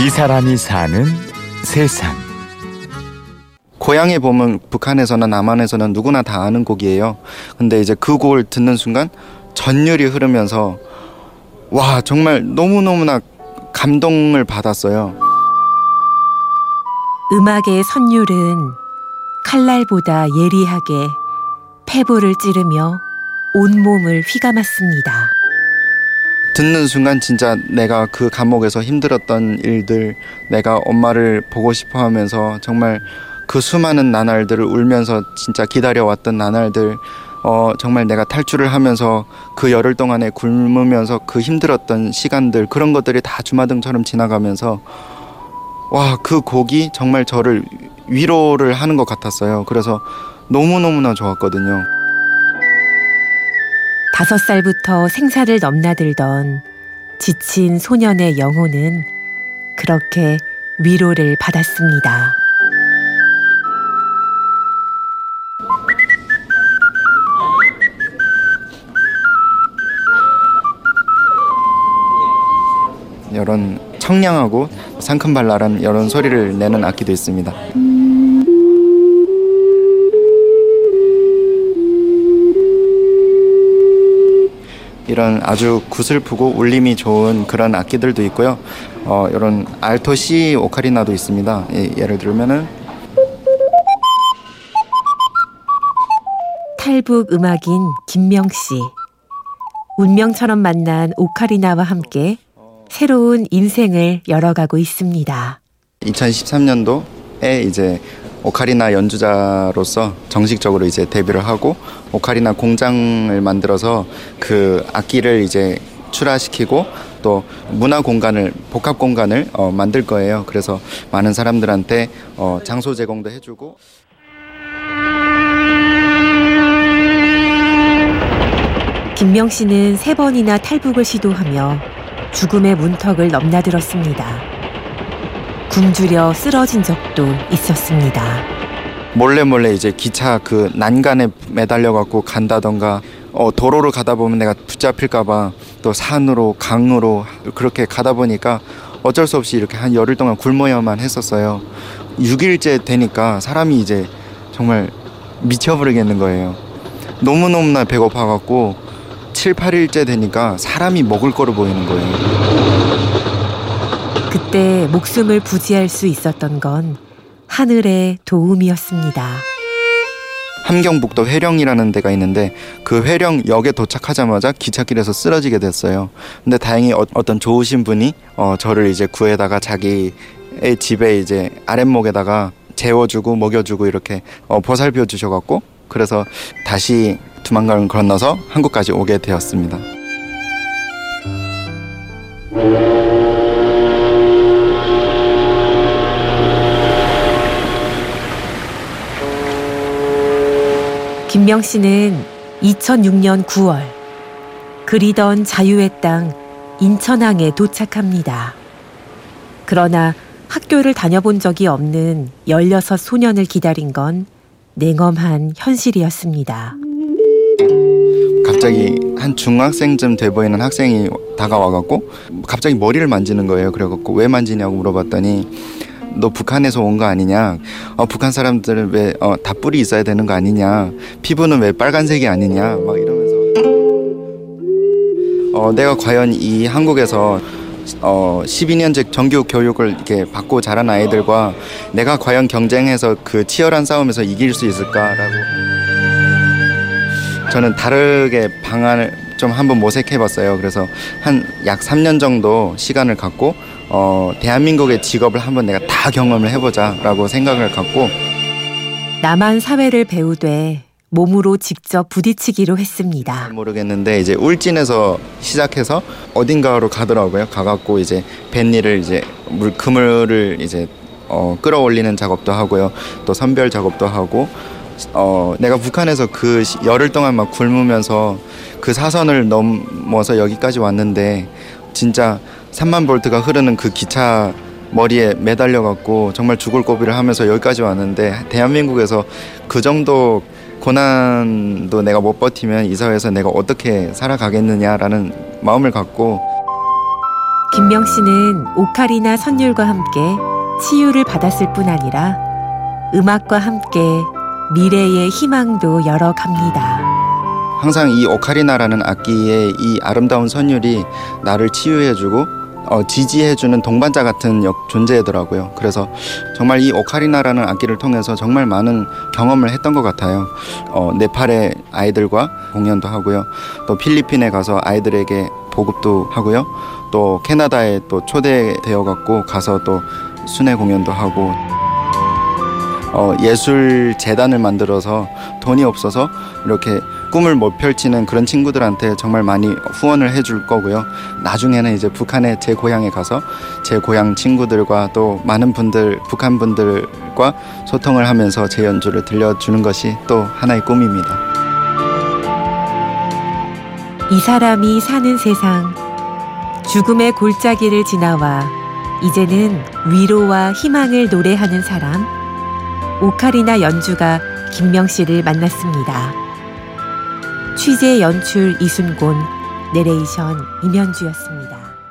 이 사람이 사는 세상. 고향에 보면 북한에서나 남한에서는 누구나 다 아는 곡이에요. 근데 이제 그 곡을 듣는 순간 전율이 흐르면서 와 정말 너무 너무나 감동을 받았어요. 음악의 선율은 칼날보다 예리하게 폐부를 찌르며 온몸을 휘감았습니다. 듣는 순간 진짜 내가 그 감옥에서 힘들었던 일들, 내가 엄마를 보고 싶어 하면서 정말 그 수많은 나날들을 울면서 진짜 기다려왔던 나날들, 어, 정말 내가 탈출을 하면서 그 열흘 동안에 굶으면서 그 힘들었던 시간들, 그런 것들이 다 주마등처럼 지나가면서 와, 그 곡이 정말 저를 위로를 하는 것 같았어요. 그래서 너무너무나 좋았거든요. 다섯 살부터 생사를 넘나들던 지친 소년의 영혼은 그렇게 위로를 받았습니다. 이런 청량하고 상큼발랄한 이런 소리를 내는 악기도 있습니다. 이런 아주 구슬프고 울림이 좋은 그런 악기들도 있고요. 어, 이런 알토 C 오카리나도 있습니다. 예, 예를 들면은 탈북 음악인 김명 씨. 운명처럼 만난 오카리나와 함께 새로운 인생을 열어가고 있습니다. 2013년도에 이제 오카리나 연주자로서 정식적으로 이제 데뷔를 하고 오카리나 공장을 만들어서 그 악기를 이제 출하시키고 또 문화 공간을 복합 공간을 어, 만들 거예요. 그래서 많은 사람들한테 어, 장소 제공도 해주고 김명 씨는 세 번이나 탈북을 시도하며 죽음의 문턱을 넘나들었습니다. 굶주려 쓰러진 적도 있었습니다. 몰래 몰래 이제 기차 그 난간에 매달려 갖고 간다던가 어, 도로로 가다 보면 내가 붙잡힐까봐 또 산으로 강으로 그렇게 가다 보니까 어쩔 수 없이 이렇게 한 열흘 동안 굶어야만 했었어요. 6일째 되니까 사람이 이제 정말 미쳐버리겠는 거예요. 너무너무나 배고파갖고 7, 8일째 되니까 사람이 먹을 거로 보이는 거예요. 그때 목숨을 부지할 수 있었던 건 하늘의 도움이었습니다. 함경북도 회령이라는 데가 있는데 그 회령역에 도착하자마자 기찻길에서 쓰러지게 됐어요. 근데 다행히 어, 떤 좋으신 분이 어, 저를 이제 구해다가 자기의 집에 이제 아랫목에다가 재워주고 먹여주고 이렇게 어, 보살펴 주셔갖고 그래서 다시 두만강을 건너서 한국까지 오게 되었습니다. 김명 씨는 2006년 9월 그리던 자유의 땅 인천항에 도착합니다. 그러나 학교를 다녀본 적이 없는 16 소년을 기다린 건 냉엄한 현실이었습니다. 갑자기 한 중학생쯤 돼 보이는 학생이 다가와갖고 갑자기 머리를 만지는 거예요. 그래갖고 왜 만지냐고 물어봤더니 너 북한에서 온 거 아니냐? 어, 북한 사람들은 왜다 어, 뿔이 있어야 되는 거 아니냐? 피부는 왜 빨간색이 아니냐? 막 이러면서 어, 내가 과연 이 한국에서 어, 12년제 정규 교육을 이렇게 받고 자란 아이들과 내가 과연 경쟁해서 그 치열한 싸움에서 이길 수 있을까라고 저는 다르게 방안을 좀 한번 모색해 봤어요. 그래서 한 약 3년 정도 시간을 갖고 어, 대한민국의 직업을 한번 내가 다 경험을 해보자라고 생각을 갖고 남한 사회를 배우되 몸으로 직접 부딪히기로 했습니다. 모르겠는데 이제 울진에서 시작해서 어딘가로 가더라고요. 가갖고 이제 뱃일을 이제 물 그물을 이제 어, 끌어올리는 작업도 하고요. 또 선별 작업도 하고 어, 내가 북한에서 그 열흘 동안 막 굶으면서 그 사선을 넘어서 여기까지 왔는데 진짜 3만 볼트가 흐르는 그 기차 머리에 매달려 갖고 정말 죽을 고비를 하면서 여기까지 왔는데 대한민국에서 그 정도 고난도 내가 못 버티면 이 사회에서 내가 어떻게 살아가겠느냐라는 마음을 갖고 김명 씨는 오카리나 선율과 함께 치유를 받았을 뿐 아니라 음악과 함께 미래의 희망도 열어갑니다. 항상 이 오카리나라는 악기의 이 아름다운 선율이 나를 치유해주고 어, 지지해주는 동반자 같은 역, 존재더라고요. 그래서 정말 이 오카리나라는 악기를 통해서 정말 많은 경험을 했던 것 같아요. 어, 네팔의 아이들과 공연도 하고요. 또 필리핀에 가서 아이들에게 보급도 하고요. 또 캐나다에 또 초대되어 갖고 가서 또 순회 공연도 하고 어, 예술 재단을 만들어서 돈이 없어서 이렇게 꿈을 못 펼치는 그런 친구들한테 정말 많이 후원을 해줄 거고요. 나중에는 이제 북한의 제 고향에 가서 제 고향 친구들과 또 많은 분들 북한 분들과 소통을 하면서 제 연주를 들려주는 것이 또 하나의 꿈입니다. 이 사람이 사는 세상 죽음의 골짜기를 지나와 이제는 위로와 희망을 노래하는 사람 오카리나 연주가 김명 씨를 만났습니다. 취재 연출 이순곤 내레이션 임현주였습니다.